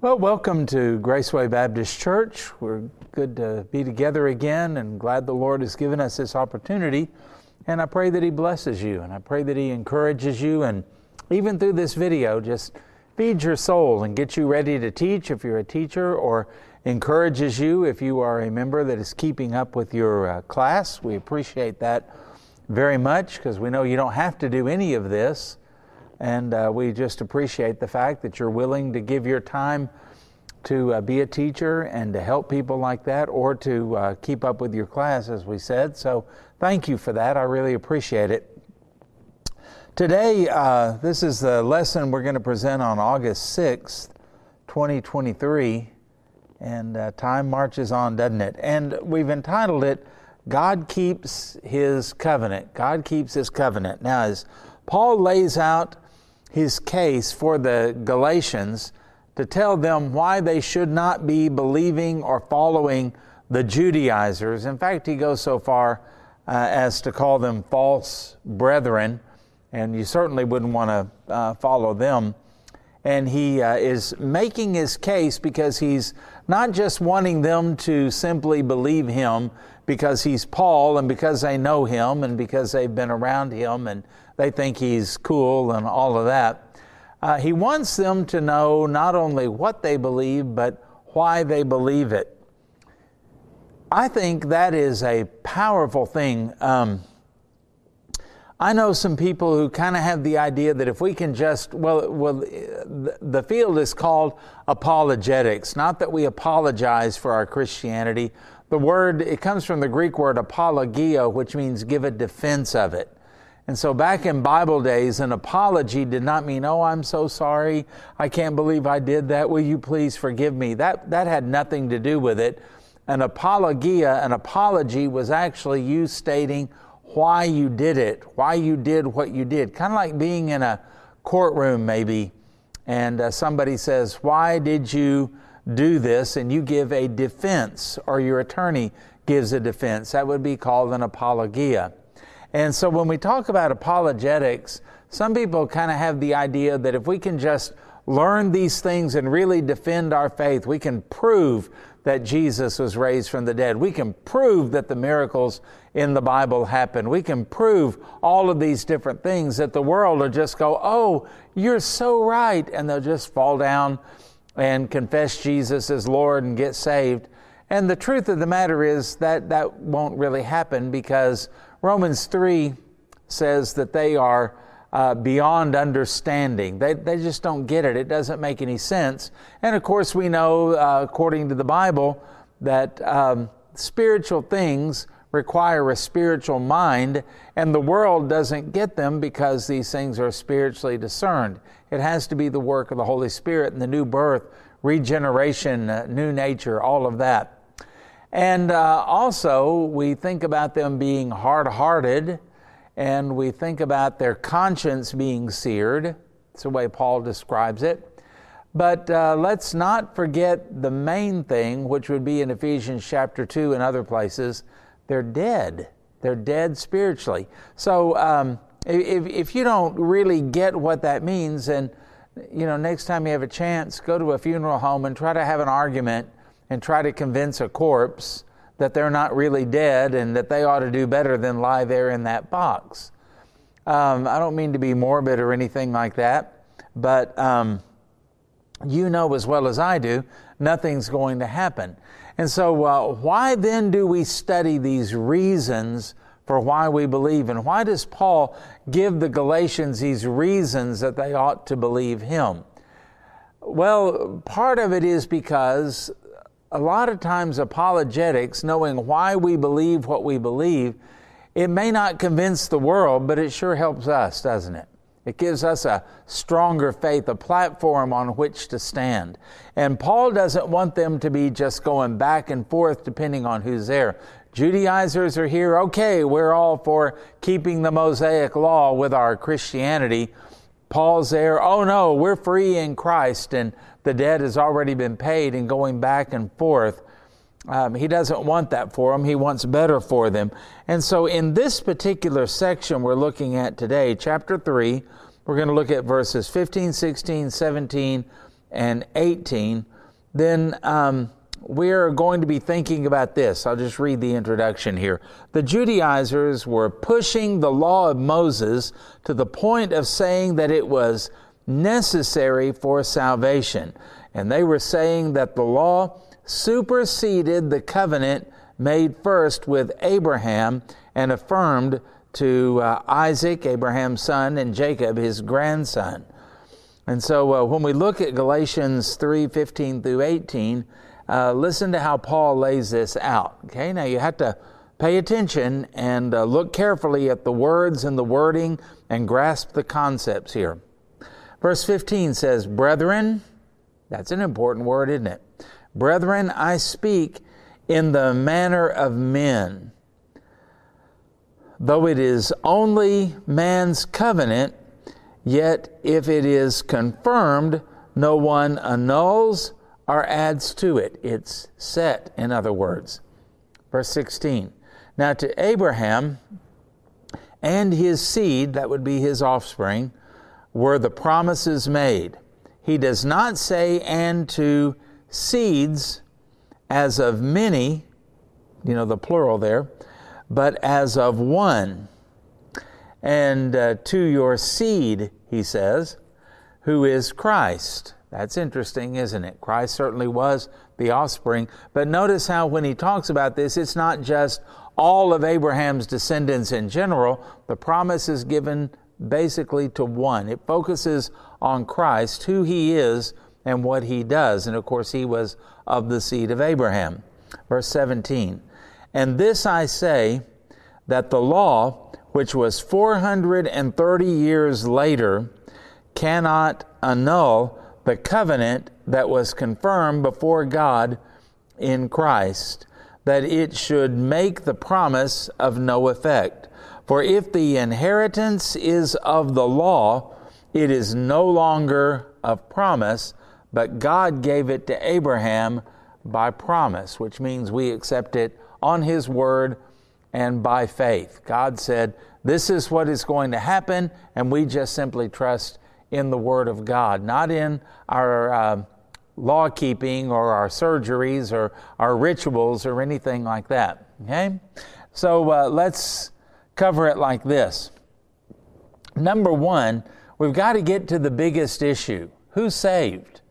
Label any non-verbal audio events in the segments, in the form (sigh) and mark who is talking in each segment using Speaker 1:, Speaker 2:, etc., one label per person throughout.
Speaker 1: Well, welcome to Graceway Baptist Church. We're good to be together again and glad the Lord has given us this opportunity. And I pray that He blesses you and I pray that He encourages you and even through this video, just feeds your soul and gets you ready to teach if you're a teacher or encourages you if you are a member that is keeping up with your uh, class. We appreciate that very much because we know you don't have to do any of this. And uh, we just appreciate the fact that you're willing to give your time to uh, be a teacher and to help people like that or to uh, keep up with your class, as we said. So thank you for that. I really appreciate it. Today, uh, this is the lesson we're going to present on August 6th, 2023. And uh, time marches on, doesn't it? And we've entitled it, God Keeps His Covenant. God Keeps His Covenant. Now, as Paul lays out his case for the Galatians to tell them why they should not be believing or following the Judaizers. In fact, he goes so far uh, as to call them false brethren, and you certainly wouldn't want to uh, follow them. And he uh, is making his case because he's not just wanting them to simply believe him because he's Paul and because they know him and because they've been around him and they think he's cool and all of that. Uh, he wants them to know not only what they believe, but why they believe it. I think that is a powerful thing. Um, I know some people who kind of have the idea that if we can just, well, well, the field is called apologetics. Not that we apologize for our Christianity. The word, it comes from the Greek word apologia, which means give a defense of it. And so back in Bible days, an apology did not mean, oh, I'm so sorry. I can't believe I did that. Will you please forgive me? That, that had nothing to do with it. An apologia, an apology was actually you stating why you did it, why you did what you did. Kind of like being in a courtroom, maybe, and uh, somebody says, Why did you do this? And you give a defense, or your attorney gives a defense. That would be called an apologia. And so when we talk about apologetics, some people kind of have the idea that if we can just learn these things and really defend our faith, we can prove that Jesus was raised from the dead. We can prove that the miracles in the Bible happened. We can prove all of these different things that the world will just go, Oh, you're so right. And they'll just fall down and confess Jesus as Lord and get saved. And the truth of the matter is that that won't really happen because Romans 3 says that they are uh, beyond understanding. They, they just don't get it. It doesn't make any sense. And of course, we know, uh, according to the Bible, that um, spiritual things require a spiritual mind, and the world doesn't get them because these things are spiritually discerned. It has to be the work of the Holy Spirit and the new birth, regeneration, uh, new nature, all of that. And uh, also, we think about them being hard hearted, and we think about their conscience being seared. That's the way Paul describes it. But uh, let's not forget the main thing, which would be in Ephesians chapter 2 and other places. They're dead. They're dead spiritually. So um, if, if you don't really get what that means, then, you know, next time you have a chance, go to a funeral home and try to have an argument and try to convince a corpse that they're not really dead and that they ought to do better than lie there in that box. Um, I don't mean to be morbid or anything like that, but um, you know as well as I do, nothing's going to happen. And so, uh, why then do we study these reasons for why we believe? And why does Paul give the Galatians these reasons that they ought to believe him? Well, part of it is because a lot of times apologetics, knowing why we believe what we believe, it may not convince the world, but it sure helps us, doesn't it? It gives us a stronger faith, a platform on which to stand. And Paul doesn't want them to be just going back and forth depending on who's there. Judaizers are here, okay, we're all for keeping the Mosaic law with our Christianity. Paul's there, oh no, we're free in Christ and the debt has already been paid and going back and forth. Um, he doesn't want that for them. He wants better for them. And so, in this particular section we're looking at today, chapter 3, we're going to look at verses 15, 16, 17, and 18, then um, we're going to be thinking about this. I'll just read the introduction here. The Judaizers were pushing the law of Moses to the point of saying that it was necessary for salvation. And they were saying that the law superseded the covenant made first with Abraham and affirmed to uh, Isaac, Abraham's son, and Jacob, his grandson. And so uh, when we look at Galatians 3 15 through 18, uh, listen to how Paul lays this out. Okay, now you have to pay attention and uh, look carefully at the words and the wording and grasp the concepts here. Verse 15 says, Brethren, that's an important word, isn't it? Brethren, I speak in the manner of men. Though it is only man's covenant, yet if it is confirmed, no one annuls or adds to it. It's set, in other words. Verse 16. Now to Abraham and his seed, that would be his offspring, were the promises made. He does not say, and to seeds as of many, you know, the plural there, but as of one. And uh, to your seed, he says, who is Christ. That's interesting, isn't it? Christ certainly was the offspring. But notice how when he talks about this, it's not just all of Abraham's descendants in general. The promise is given basically to one. It focuses on Christ, who he is, and what he does. And of course, he was of the seed of Abraham. Verse 17 And this I say, that the law, which was 430 years later, cannot annul the covenant that was confirmed before God in Christ, that it should make the promise of no effect. For if the inheritance is of the law, it is no longer of promise, but God gave it to Abraham by promise, which means we accept it on His word and by faith. God said, This is what is going to happen, and we just simply trust in the Word of God, not in our uh, law keeping or our surgeries or our rituals or anything like that. Okay? So uh, let's cover it like this. Number one, we've got to get to the biggest issue who's saved?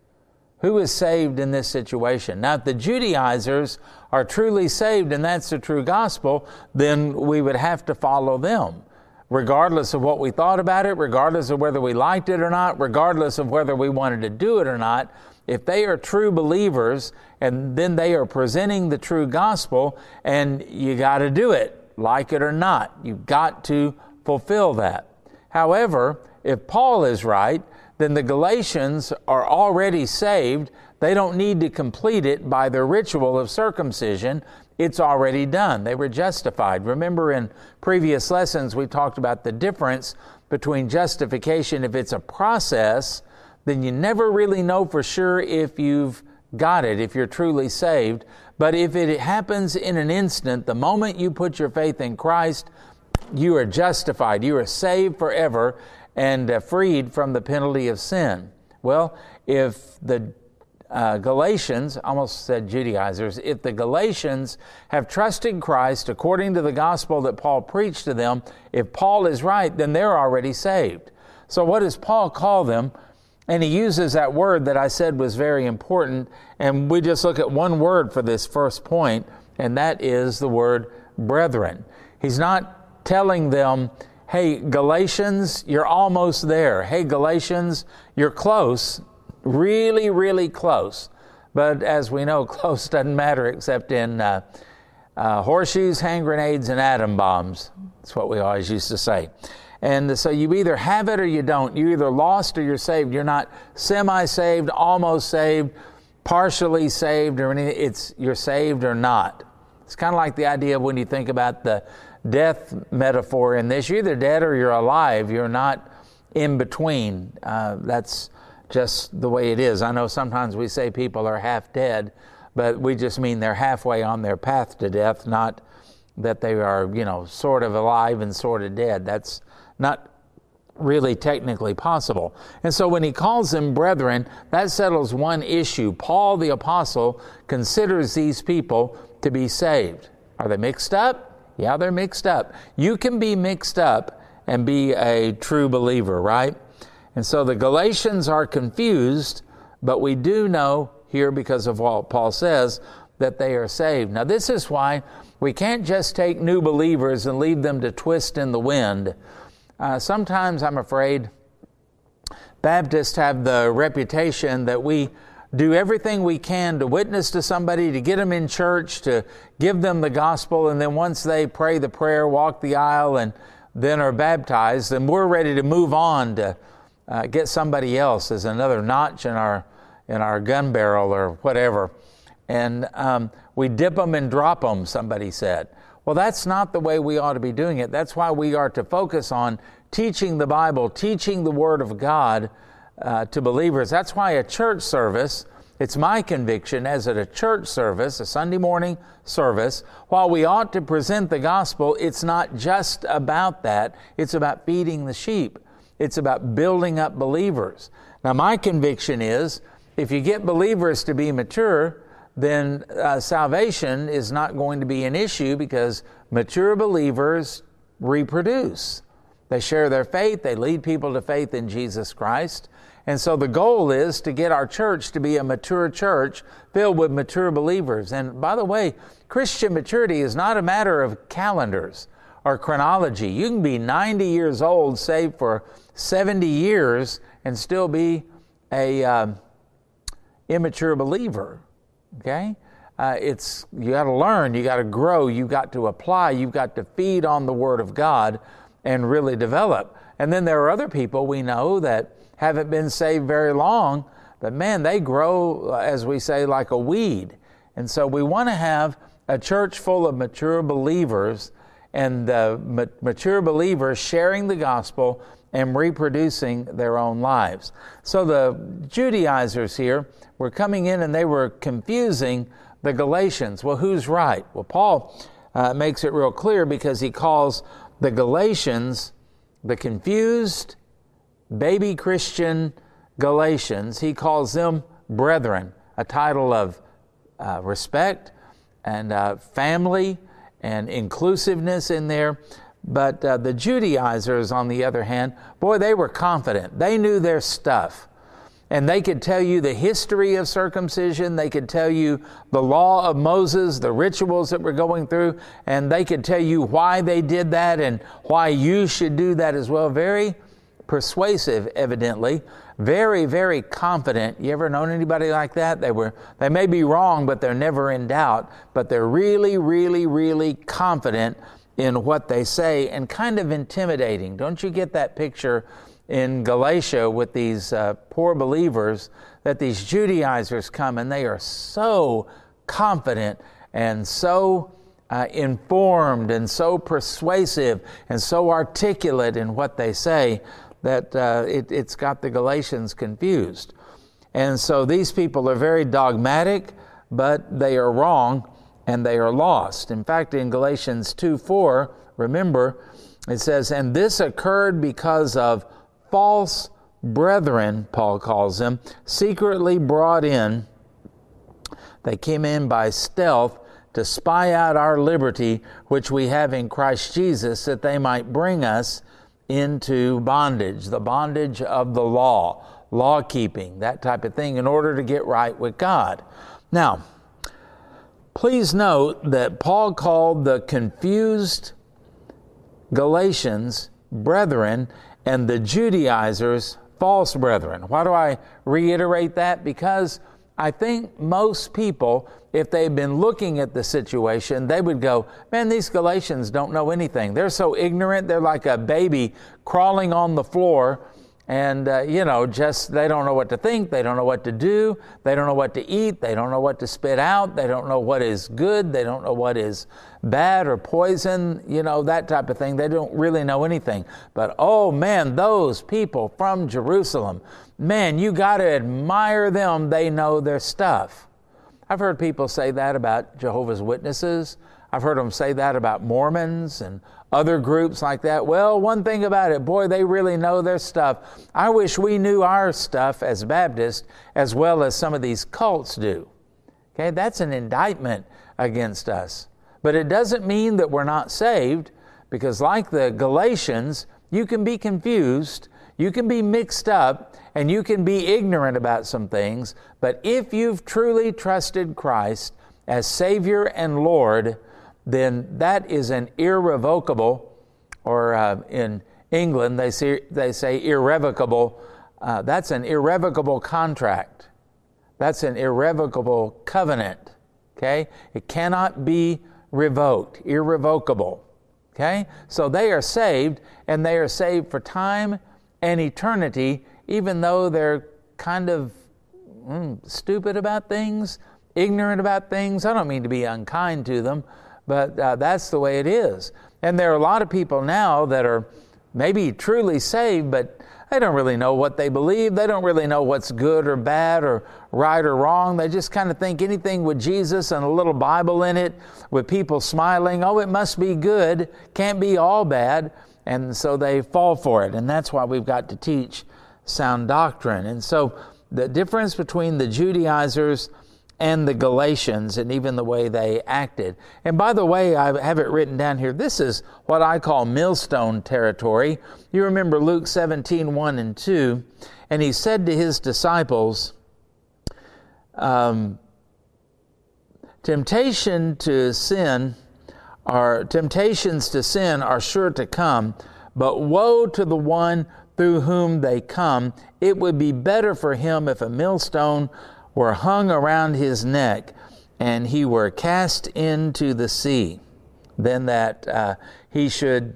Speaker 1: Who is saved in this situation? Now, if the Judaizers are truly saved and that's the true gospel, then we would have to follow them regardless of what we thought about it, regardless of whether we liked it or not, regardless of whether we wanted to do it or not, if they are true believers and then they are presenting the true gospel, and you got to do it, like it or not. You've got to fulfill that. However, if Paul is right, then the Galatians are already saved. They don't need to complete it by the ritual of circumcision it's already done. They were justified. Remember, in previous lessons, we talked about the difference between justification. If it's a process, then you never really know for sure if you've got it, if you're truly saved. But if it happens in an instant, the moment you put your faith in Christ, you are justified. You are saved forever and uh, freed from the penalty of sin. Well, if the uh, Galatians, almost said Judaizers, if the Galatians have trusted Christ according to the gospel that Paul preached to them, if Paul is right, then they're already saved. So, what does Paul call them? And he uses that word that I said was very important. And we just look at one word for this first point, and that is the word brethren. He's not telling them, hey, Galatians, you're almost there. Hey, Galatians, you're close really, really close. But as we know, (laughs) close doesn't matter except in uh, uh, horseshoes, hand grenades, and atom bombs. That's what we always used to say. And so you either have it or you don't. You're either lost or you're saved. You're not semi saved, almost saved, partially saved, or anything. It's you're saved or not. It's kind of like the idea when you think about the death metaphor in this. You're either dead or you're alive. You're not in between. Uh, that's just the way it is. I know sometimes we say people are half dead, but we just mean they're halfway on their path to death, not that they are, you know, sort of alive and sort of dead. That's not really technically possible. And so when he calls them brethren, that settles one issue. Paul the apostle considers these people to be saved. Are they mixed up? Yeah, they're mixed up. You can be mixed up and be a true believer, right? And so the Galatians are confused, but we do know here because of what Paul says that they are saved. Now, this is why we can't just take new believers and leave them to twist in the wind. Uh, sometimes I'm afraid Baptists have the reputation that we do everything we can to witness to somebody, to get them in church, to give them the gospel, and then once they pray the prayer, walk the aisle, and then are baptized, then we're ready to move on to uh, get somebody else as another notch in our in our gun barrel or whatever. And um, we dip them and drop them, somebody said. Well, that's not the way we ought to be doing it. That's why we are to focus on teaching the Bible, teaching the Word of God uh, to believers. That's why a church service, it's my conviction as at a church service, a Sunday morning service, while we ought to present the gospel, it's not just about that. It's about feeding the sheep. It's about building up believers. Now, my conviction is if you get believers to be mature, then uh, salvation is not going to be an issue because mature believers reproduce. They share their faith, they lead people to faith in Jesus Christ. And so the goal is to get our church to be a mature church filled with mature believers. And by the way, Christian maturity is not a matter of calendars or chronology. You can be 90 years old, saved for 70 years, and still be a uh, immature believer. Okay? Uh, it's you got to learn, you got to grow, you got to apply, you've got to feed on the Word of God and really develop. And then there are other people we know that haven't been saved very long, but man, they grow, uh, as we say, like a weed. And so we want to have a church full of mature believers and the mature believers sharing the gospel and reproducing their own lives. So the Judaizers here were coming in and they were confusing the Galatians. Well, who's right? Well, Paul uh, makes it real clear because he calls the Galatians the confused baby Christian Galatians, he calls them brethren, a title of uh, respect and uh, family and inclusiveness in there. But uh, the Judaizers, on the other hand, boy, they were confident. They knew their stuff. And they could tell you the history of circumcision. They could tell you the law of Moses, the rituals that we're going through, and they could tell you why they did that and why you should do that as well. Very persuasive, evidently. Very, very confident. You ever known anybody like that? They were, they may be wrong, but they're never in doubt. But they're really, really, really confident in what they say and kind of intimidating. Don't you get that picture in Galatia with these uh, poor believers that these Judaizers come and they are so confident and so uh, informed and so persuasive and so articulate in what they say that uh, it, it's got the Galatians confused. And so these people are very dogmatic, but they are wrong and they are lost. In fact, in Galatians 2 4, remember, it says, And this occurred because of false brethren, Paul calls them, secretly brought in. They came in by stealth to spy out our liberty, which we have in Christ Jesus, that they might bring us into bondage, the bondage of the law, law keeping, that type of thing, in order to get right with God. Now, Please note that Paul called the confused Galatians brethren and the Judaizers false brethren. Why do I reiterate that? Because I think most people, if they've been looking at the situation, they would go, Man, these Galatians don't know anything. They're so ignorant. They're like a baby crawling on the floor and, uh, you know, just they don't know what to think. They don't know what to do. They don't know what to eat. They don't know what to spit out. They don't know what is good. They don't know what is bad or poison, you know, that type of thing. They don't really know anything. But oh man, those people from Jerusalem, man, you got to admire them. They know their stuff. I've heard people say that about Jehovah's Witnesses. I've heard them say that about Mormons and other groups like that. Well, one thing about it, boy, they really know their stuff. I wish we knew our stuff as Baptists as well as some of these cults do. Okay, that's an indictment against us. But it doesn't mean that we're not saved because, like the Galatians, you can be confused, you can be mixed up, and you can be ignorant about some things. But if you've truly trusted Christ as Savior and Lord, then that is an irrevocable, or uh, in England they say, they say irrevocable, uh, that's an irrevocable contract. That's an irrevocable covenant. Okay? It cannot be revoked, irrevocable. Okay? So they are saved, and they are saved for time and eternity, even though they're kind of mm, stupid about things, ignorant about things. I don't mean to be unkind to them, but uh, that's the way it is. And there are a lot of people now that are maybe truly saved, but they don't really know what they believe. They don't really know what's good or bad or right or wrong. They just kind of think anything with Jesus and a little Bible in it, with people smiling, oh, it must be good, can't be all bad. And so they fall for it. And that's why we've got to teach sound doctrine. And so the difference between the Judaizers and the Galatians and even the way they acted. And by the way, I have it written down here. This is what I call millstone territory. You remember Luke 17, 1 and 2. And he said to his disciples, um, Temptation to sin are temptations to sin are sure to come, but woe to the one through whom they come. It would be better for him if a millstone were hung around his neck and he were cast into the sea, then that uh, he should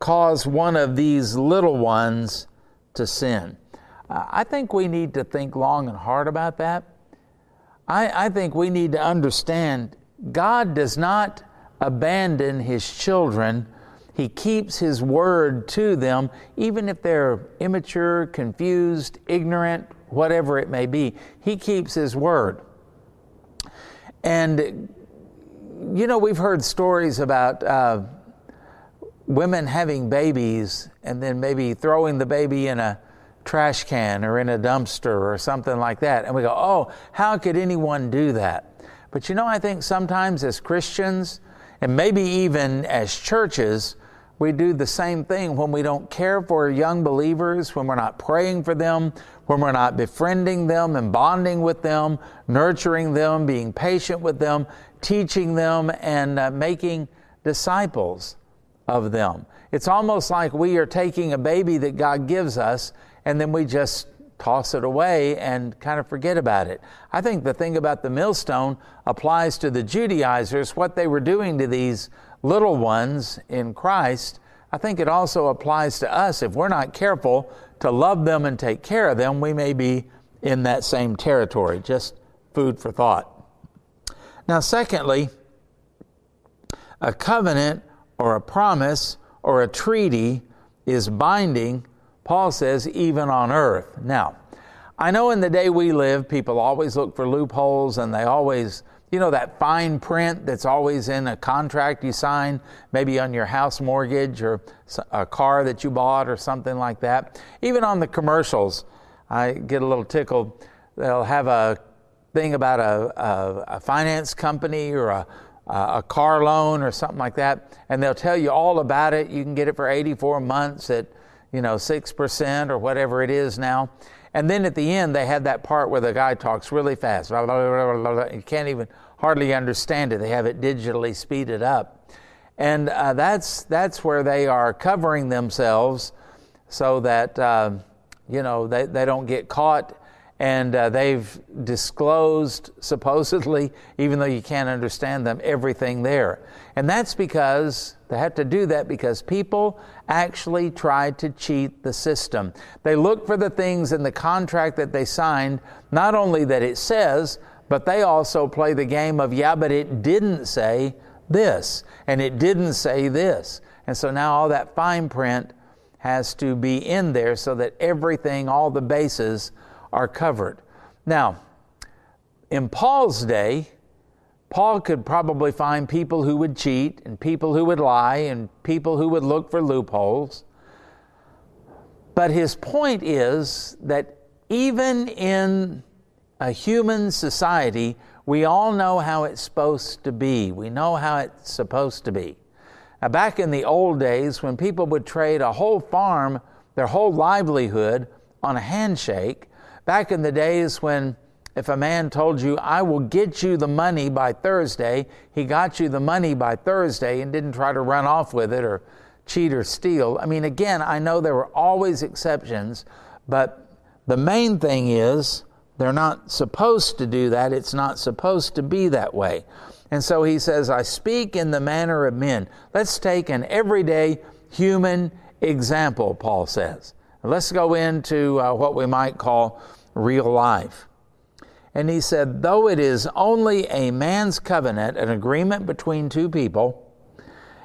Speaker 1: cause one of these little ones to sin. I think we need to think long and hard about that. I, I think we need to understand God does not abandon his children. He keeps his word to them, even if they're immature, confused, ignorant, whatever it may be. He keeps His word. And, you know, we've heard stories about uh, women having babies and then maybe throwing the baby in a trash can or in a dumpster or something like that. And we go, oh, how could anyone do that? But you know, I think sometimes as Christians, and maybe even as churches, we do the same thing when we don't care for young believers, when we're not praying for them, when we're not befriending them and bonding with them, nurturing them, being patient with them, teaching them, and uh, making disciples of them. It's almost like we are taking a baby that God gives us and then we just toss it away and kind of forget about it. I think the thing about the millstone applies to the Judaizers, what they were doing to these little ones in Christ. I think it also applies to us. If we're not careful, to love them and take care of them, we may be in that same territory. Just food for thought. Now, secondly, a covenant or a promise or a treaty is binding, Paul says, even on earth. Now, I know in the day we live, people always look for loopholes and they always you know, that fine print that's always in a contract you sign, maybe on your house mortgage or a car that you bought or something like that. Even on the commercials, I get a little tickled. They'll have a thing about a, a, a finance company or a, a car loan or something like that, and they'll tell you all about it. You can get it for 84 months at, you know, 6% or whatever it is now. And then at the end, they had that part where the guy talks really fast. You can't even hardly understand it. They have it digitally speeded up. And uh, that's, that's where they are covering themselves so that, uh, you know, they, they don't get caught. And uh, they've disclosed, supposedly, even though you can't understand them, everything there. And that's because they have to do that because people actually tried to cheat the system. They look for the things in the contract that they signed, not only that it says, but they also play the game of, yeah, but it didn't say this, and it didn't say this. And so now all that fine print has to be in there so that everything, all the bases are covered. Now, in Paul's day, Paul could probably find people who would cheat and people who would lie and people who would look for loopholes. But his point is that even in a human society, we all know how it's supposed to be. We know how it's supposed to be. Now, back in the old days, when people would trade a whole farm, their whole livelihood, on a handshake, back in the days when if a man told you, I will get you the money by Thursday, he got you the money by Thursday and didn't try to run off with it or cheat or steal. I mean, again, I know there were always exceptions, but the main thing is they're not supposed to do that. It's not supposed to be that way. And so he says, I speak in the manner of men. Let's take an everyday human example, Paul says. Let's go into uh, what we might call real life. And he said, though it is only a man's covenant, an agreement between two people,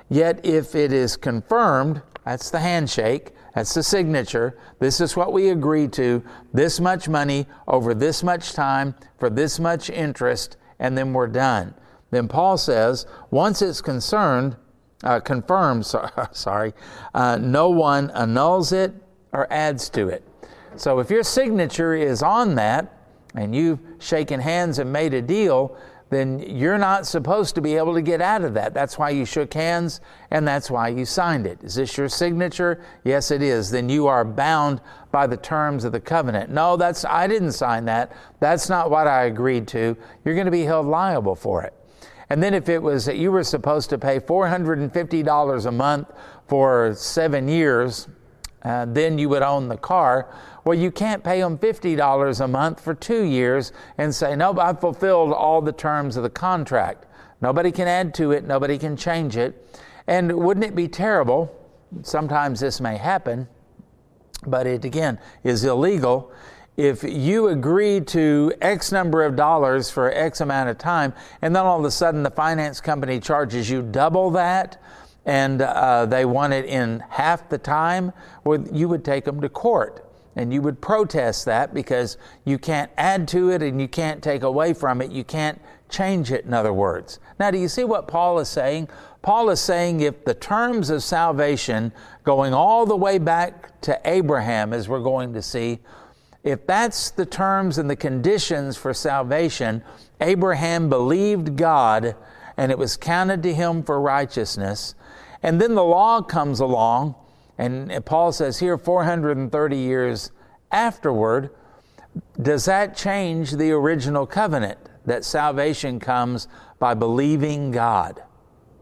Speaker 1: yet if it is confirmed, that's the handshake, that's the signature. This is what we agree to this much money over this much time for this much interest, and then we're done. Then Paul says, once it's concerned, uh, confirmed, (laughs) sorry, uh, no one annuls it or adds to it. So if your signature is on that and you've shaken hands and made a deal, then you're not supposed to be able to get out of that. That's why you shook hands and that's why you signed it. Is this your signature? Yes, it is. Then you are bound by the terms of the covenant. No, that's I didn't sign that. That's not what I agreed to. You're going to be held liable for it. And then if it was that you were supposed to pay $450 a month for 7 years, uh, then you would own the car. Well, you can't pay them $50 a month for two years and say, Nope, I've fulfilled all the terms of the contract. Nobody can add to it, nobody can change it. And wouldn't it be terrible? Sometimes this may happen, but it again is illegal. If you agree to X number of dollars for X amount of time, and then all of a sudden the finance company charges you double that, and uh, they want it in half the time, well, you would take them to court and you would protest that because you can't add to it and you can't take away from it. You can't change it, in other words. Now, do you see what Paul is saying? Paul is saying if the terms of salvation, going all the way back to Abraham, as we're going to see, if that's the terms and the conditions for salvation, Abraham believed God and it was counted to him for righteousness. And then the law comes along, and Paul says here, 430 years afterward, does that change the original covenant that salvation comes by believing God?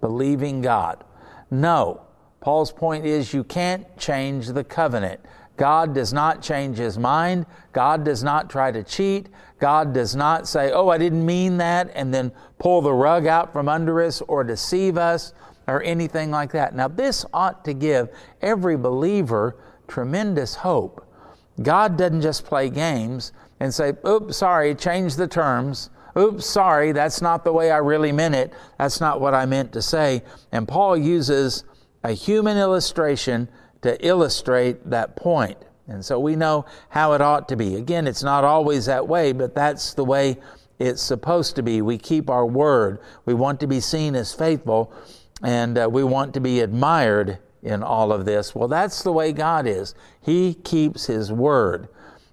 Speaker 1: Believing God. No. Paul's point is you can't change the covenant. God does not change his mind. God does not try to cheat. God does not say, Oh, I didn't mean that, and then pull the rug out from under us or deceive us or anything like that. Now, this ought to give every believer tremendous hope. God doesn't just play games and say, oops, sorry, change the terms. Oops, sorry, that's not the way I really meant it. That's not what I meant to say. And Paul uses a human illustration to illustrate that point. And so we know how it ought to be. Again, it's not always that way, but that's the way it's supposed to be. We keep our word. We want to be seen as faithful and uh, we want to be admired in all of this. Well, that's the way God is. He keeps His word.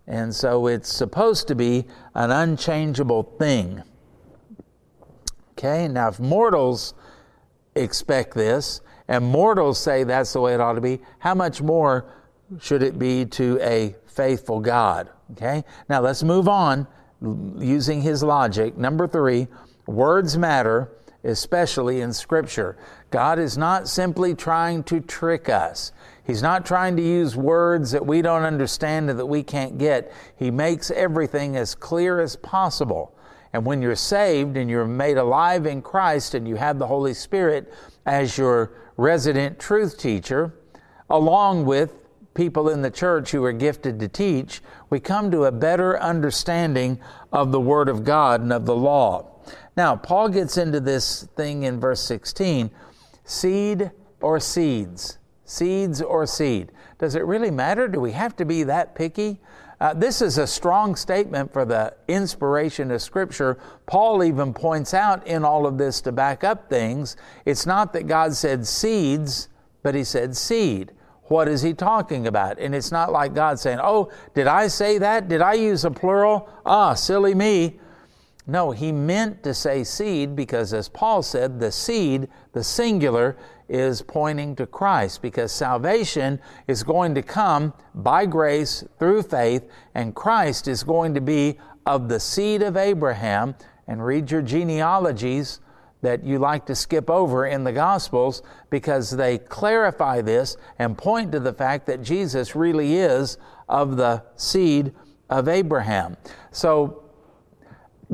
Speaker 1: And so it's supposed to be an unchangeable thing. Okay, now if mortals expect this, and mortals say that's the way it ought to be, how much more should it be to a faithful God? Okay, now let's move on using his logic. Number three, words matter especially in Scripture. God is not simply trying to trick us. He's not trying to use words that we don't understand and that we can't get. He makes everything as clear as possible. And when you're saved and you're made alive in Christ and you have the Holy Spirit as your resident truth teacher, along with people in the church who are gifted to teach, we come to a better understanding of the Word of God and of the law. Now, Paul gets into this thing in verse 16 seed or seeds? Seeds or seed? Does it really matter? Do we have to be that picky? Uh, this is a strong statement for the inspiration of Scripture. Paul even points out in all of this to back up things. It's not that God said seeds, but he said seed. What is he talking about? And it's not like God saying, Oh, did I say that? Did I use a plural? Ah, silly me. No, he meant to say seed because, as Paul said, the seed, the singular, is pointing to Christ because salvation is going to come by grace through faith, and Christ is going to be of the seed of Abraham. And read your genealogies that you like to skip over in the Gospels because they clarify this and point to the fact that Jesus really is of the seed of Abraham. So,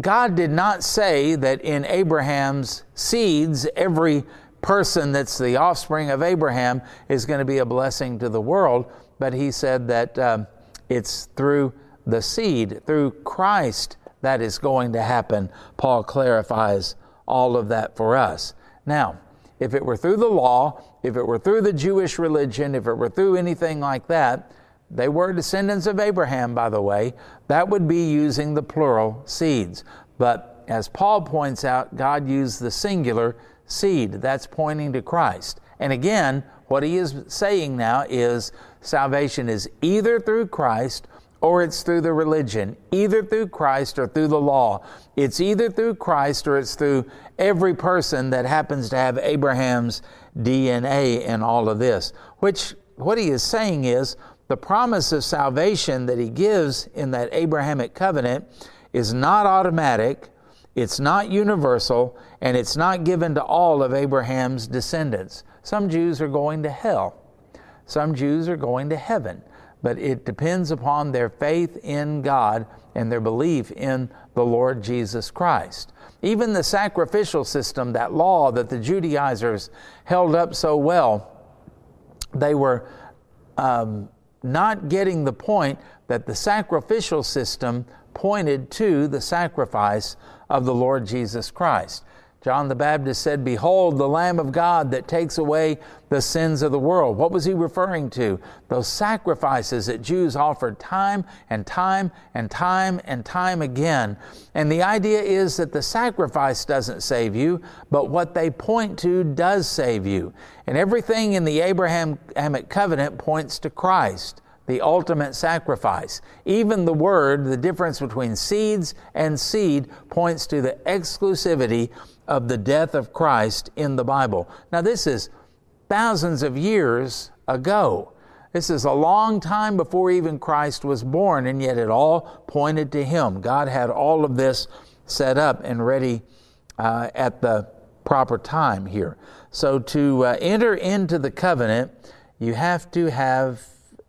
Speaker 1: God did not say that in Abraham's seeds, every person that's the offspring of Abraham is going to be a blessing to the world, but He said that um, it's through the seed, through Christ, that is going to happen. Paul clarifies all of that for us. Now, if it were through the law, if it were through the Jewish religion, if it were through anything like that, they were descendants of Abraham, by the way, that would be using the plural seeds. But as Paul points out, God used the singular seed. That's pointing to Christ. And again, what he is saying now is salvation is either through Christ or it's through the religion, either through Christ or through the law. It's either through Christ or it's through every person that happens to have Abraham's DNA in all of this. Which, what he is saying is, the promise of salvation that he gives in that Abrahamic covenant is not automatic, it's not universal, and it's not given to all of Abraham's descendants. Some Jews are going to hell, some Jews are going to heaven but it depends upon their faith in God and their belief in the Lord Jesus Christ. Even the sacrificial system, that law that the Judaizers held up so well, they were um, not getting the point that the sacrificial system pointed to the sacrifice of the Lord Jesus Christ. John the Baptist said, Behold, the Lamb of God that takes away the sins of the world. What was he referring to? Those sacrifices that Jews offered time and time and time and time again. And the idea is that the sacrifice doesn't save you, but what they point to does save you. And everything in the Abrahamic covenant points to Christ the ultimate sacrifice. Even the word, the difference between seeds and seed, points to the exclusivity of the death of Christ in the Bible. Now, this is thousands of years ago. This is a long time before even Christ was born, and yet it all pointed to Him. God had all of this set up and ready uh, at the proper time here. So, to uh, enter into the covenant, you have to have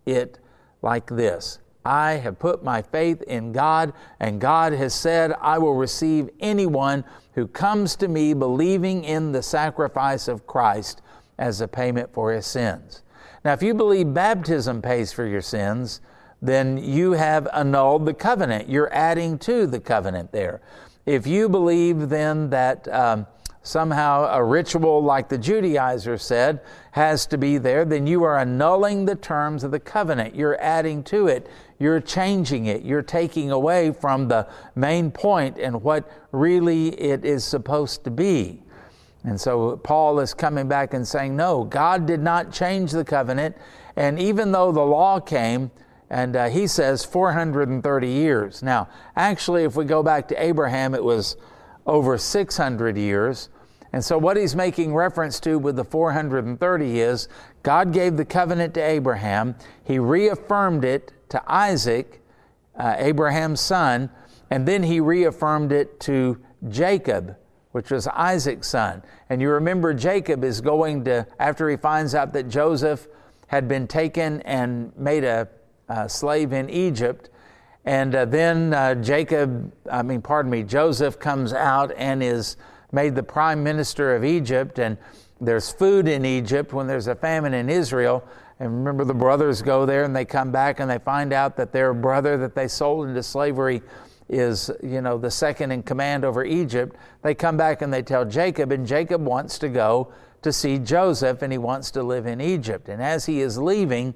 Speaker 1: it like this I have put my faith in God, and God has said, I will receive anyone who comes to me believing in the sacrifice of Christ as a payment for his sins. Now, if you believe baptism pays for your sins, then you have annulled the covenant. You're adding to the covenant there. If you believe then that um, somehow a ritual like the Judaizers said has to be there, then you are annulling the terms of the covenant. You're adding to it. You're changing it. You're taking away from the main point and what really it is supposed to be. And so Paul is coming back and saying, no, God did not change the covenant. And even though the law came, and uh, he says 430 years. Now, actually, if we go back to Abraham, it was over 600 years. And so, what he's making reference to with the 430 is God gave the covenant to Abraham, he reaffirmed it to Isaac, uh, Abraham's son, and then he reaffirmed it to Jacob, which was Isaac's son. And you remember Jacob is going to, after he finds out that Joseph had been taken and made a, a slave in Egypt, and uh, then uh, Jacob, I mean, pardon me, Joseph comes out and is made the prime minister of Egypt, and there's food in Egypt when there's a famine in Israel. And remember, the brothers go there and they come back and they find out that their brother that they sold into slavery is, you know, the second in command over Egypt. They come back and they tell Jacob, and Jacob wants to go to see Joseph and he wants to live in Egypt. And as he is leaving,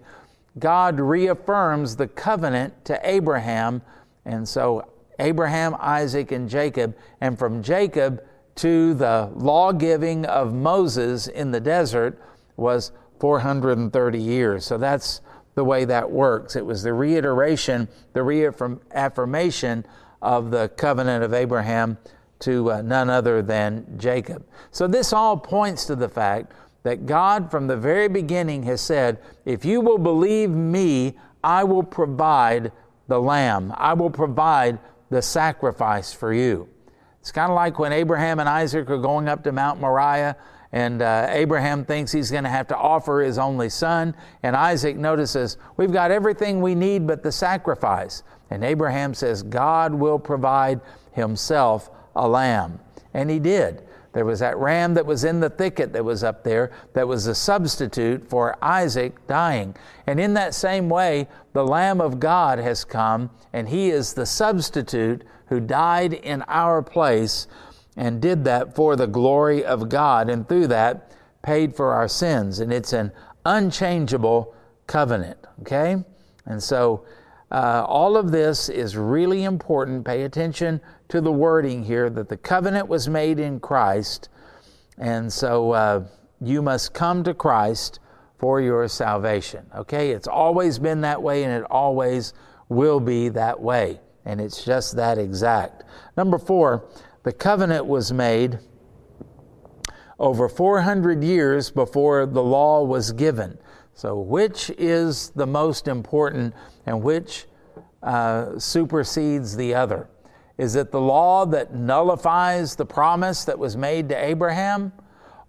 Speaker 1: God reaffirms the covenant to Abraham. And so Abraham, Isaac, and Jacob, and from Jacob to the law giving of Moses in the desert was 430 years. So that's the way that works. It was the reiteration, the reaffirmation of the covenant of Abraham to uh, none other than Jacob. So this all points to the fact that God from the very beginning has said, If you will believe me, I will provide the lamb, I will provide the sacrifice for you. It's kind of like when Abraham and Isaac are going up to Mount Moriah, and uh, Abraham thinks he's going to have to offer his only son, and Isaac notices, We've got everything we need but the sacrifice. And Abraham says, God will provide himself a lamb. And he did. There was that ram that was in the thicket that was up there that was a substitute for Isaac dying. And in that same way, the Lamb of God has come, and he is the substitute who died in our place and did that for the glory of God, and through that paid for our sins. And it's an unchangeable covenant, okay? And so uh, all of this is really important. Pay attention to the wording here that the covenant was made in Christ, and so uh, you must come to Christ for your salvation. Okay? It's always been that way, and it always will be that way. And it's just that exact. Number four, the covenant was made over 400 years before the law was given. So, which is the most important and which uh, supersedes the other? Is it the law that nullifies the promise that was made to Abraham?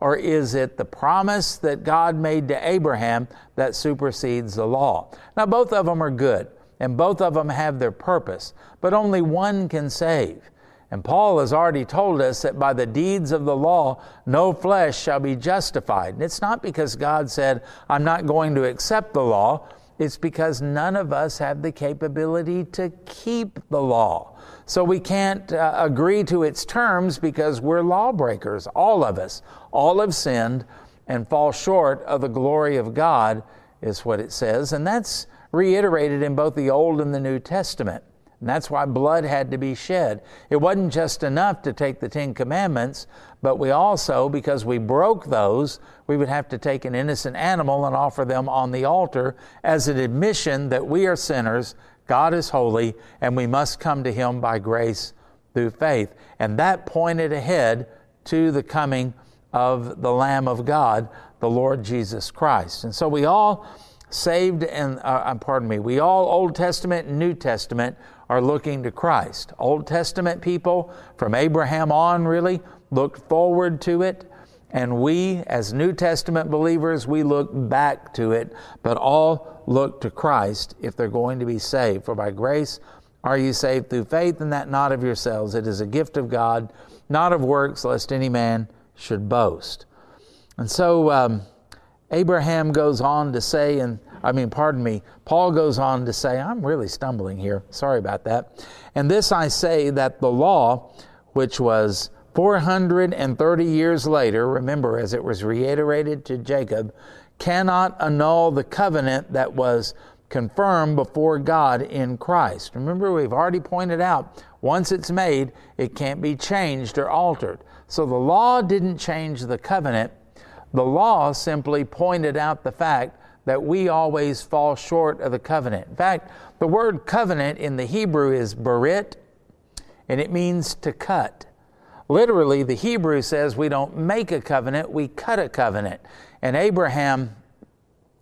Speaker 1: Or is it the promise that God made to Abraham that supersedes the law? Now, both of them are good, and both of them have their purpose, but only one can save. And Paul has already told us that by the deeds of the law, no flesh shall be justified. And it's not because God said, I'm not going to accept the law. It's because none of us have the capability to keep the law. So we can't uh, agree to its terms because we're lawbreakers, all of us. All have sinned and fall short of the glory of God, is what it says. And that's reiterated in both the Old and the New Testament. And that's why blood had to be shed. It wasn't just enough to take the Ten Commandments, but we also, because we broke those, we would have to take an innocent animal and offer them on the altar as an admission that we are sinners, God is holy, and we must come to Him by grace through faith. And that pointed ahead to the coming of the Lamb of God, the Lord Jesus Christ. And so we all saved and, uh, uh pardon me, we all, Old Testament and New Testament, are looking to Christ. Old Testament people, from Abraham on, really, looked forward to it. And we, as New Testament believers, we look back to it, but all look to Christ if they're going to be saved. For by grace are you saved through faith, and that not of yourselves. It is a gift of God, not of works, lest any man should boast. And so um, Abraham goes on to say and I mean, pardon me, Paul goes on to say, I'm really stumbling here. Sorry about that. And this I say that the law, which was 430 years later, remember, as it was reiterated to Jacob, cannot annul the covenant that was confirmed before God in Christ. Remember, we've already pointed out once it's made, it can't be changed or altered. So the law didn't change the covenant. The law simply pointed out the fact that we always fall short of the covenant. In fact, the word covenant in the Hebrew is berit, and it means to cut. Literally, the Hebrew says we don't make a covenant, we cut a covenant. And Abraham,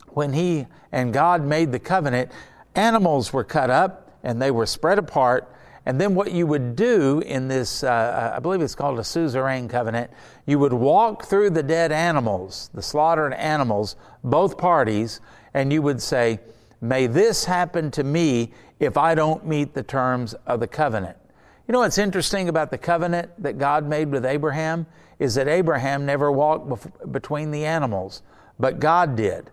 Speaker 1: when he and God made the covenant, animals were cut up and they were spread apart and then what you would do in this, uh, uh, I believe it's called a suzerain covenant, you would walk through the dead animals, the slaughtered animals, both parties, and you would say, May this happen to me if I don't meet the terms of the covenant. You know what's interesting about the covenant that God made with Abraham is that Abraham never walked bef- between the animals, but God did.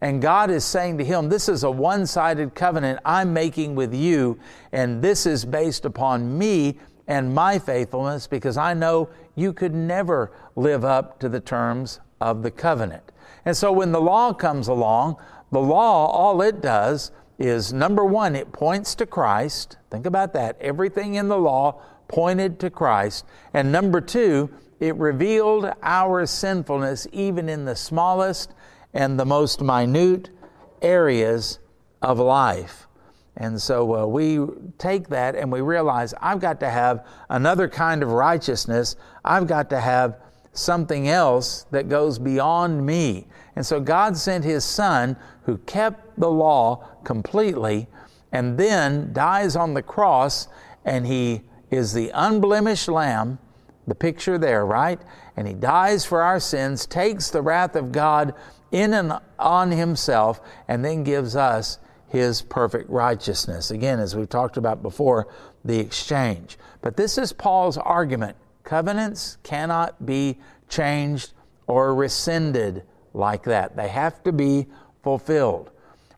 Speaker 1: And God is saying to him, This is a one sided covenant I'm making with you, and this is based upon me and my faithfulness because I know you could never live up to the terms of the covenant. And so when the law comes along, The law, all it does is number one, it points to Christ. Think about that. Everything in the law pointed to Christ. And number two, it revealed our sinfulness even in the smallest and the most minute areas of life. And so uh, we take that and we realize I've got to have another kind of righteousness. I've got to have something else that goes beyond me. And so God sent His Son who kept the law completely and then dies on the cross and He is the unblemished Lamb, the picture there, right? And He dies for our sins, takes the wrath of God in and on Himself, and then gives us his perfect righteousness. Again, as we've talked about before, the exchange. But this is Paul's argument. Covenants cannot be changed or rescinded like that, they have to be fulfilled.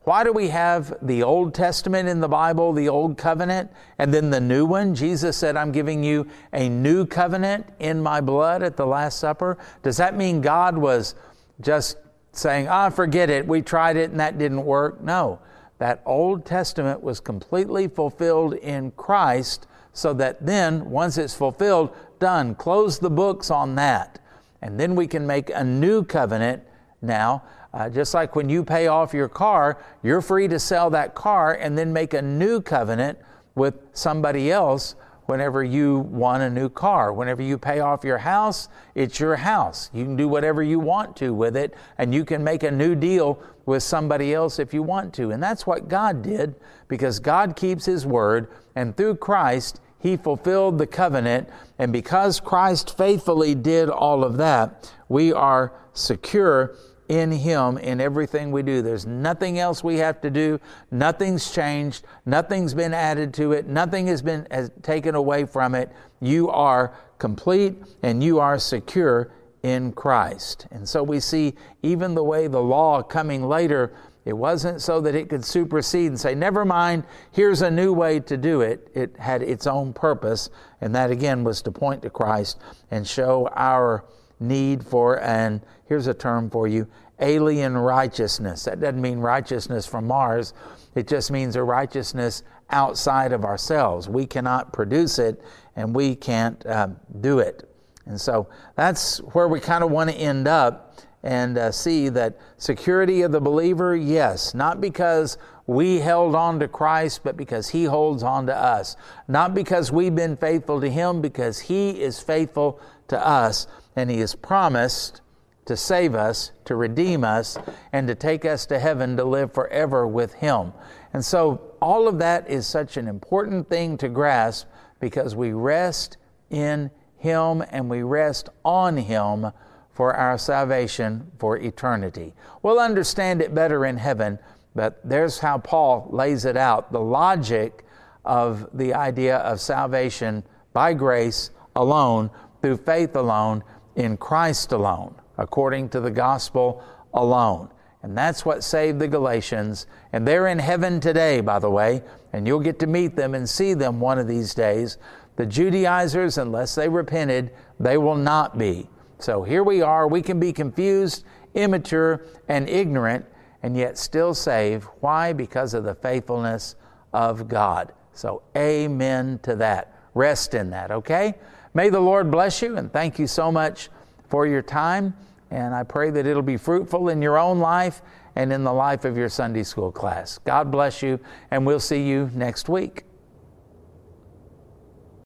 Speaker 1: Why do we have the Old Testament in the Bible, the Old Covenant, and then the new one? Jesus said, I'm giving you a new covenant in my blood at the Last Supper. Does that mean God was just saying, ah, forget it, we tried it and that didn't work? No that Old Testament was completely fulfilled in Christ, so that then, once it's fulfilled, done, close the books on that. And then we can make a new covenant now. Uh, just like when you pay off your car, you're free to sell that car and then make a new covenant with somebody else whenever you want a new car. Whenever you pay off your house, it's your house. You can do whatever you want to with it, and you can make a new deal with somebody else if you want to. And that's what God did because God keeps His word, and through Christ, He fulfilled the covenant. And because Christ faithfully did all of that, we are secure in Him in everything we do. There's nothing else we have to do. Nothing's changed. Nothing's been added to it. Nothing has been has taken away from it. You are complete and you are secure in Christ. And so we see even the way the law coming later, it wasn't so that it could supersede and say, never mind, here's a new way to do it. It had its own purpose, and that again was to point to Christ and show our need for, and here's a term for you, alien righteousness. That doesn't mean righteousness from Mars, it just means a righteousness outside of ourselves. We cannot produce it, and we can't um, do it. And so that's where we kind of want to end up and uh, see that security of the believer, yes, not because we held on to Christ, but because He holds on to us. Not because we've been faithful to Him, because He is faithful to us and He has promised to save us, to redeem us, and to take us to heaven to live forever with Him. And so, all of that is such an important thing to grasp because we rest in Him and we rest on Him for our salvation for eternity. We'll understand it better in heaven, but there's how Paul lays it out the logic of the idea of salvation by grace alone, through faith alone, in Christ alone, according to the gospel alone. And that's what saved the Galatians. And they're in heaven today, by the way, and you'll get to meet them and see them one of these days. The Judaizers, unless they repented, they will not be. So here we are. We can be confused, immature, and ignorant, and yet still saved. Why? Because of the faithfulness of God. So, amen to that. Rest in that, okay? May the Lord bless you, and thank you so much for your time. And I pray that it'll be fruitful in your own life and in the life of your Sunday school class. God bless you, and we'll see you next week.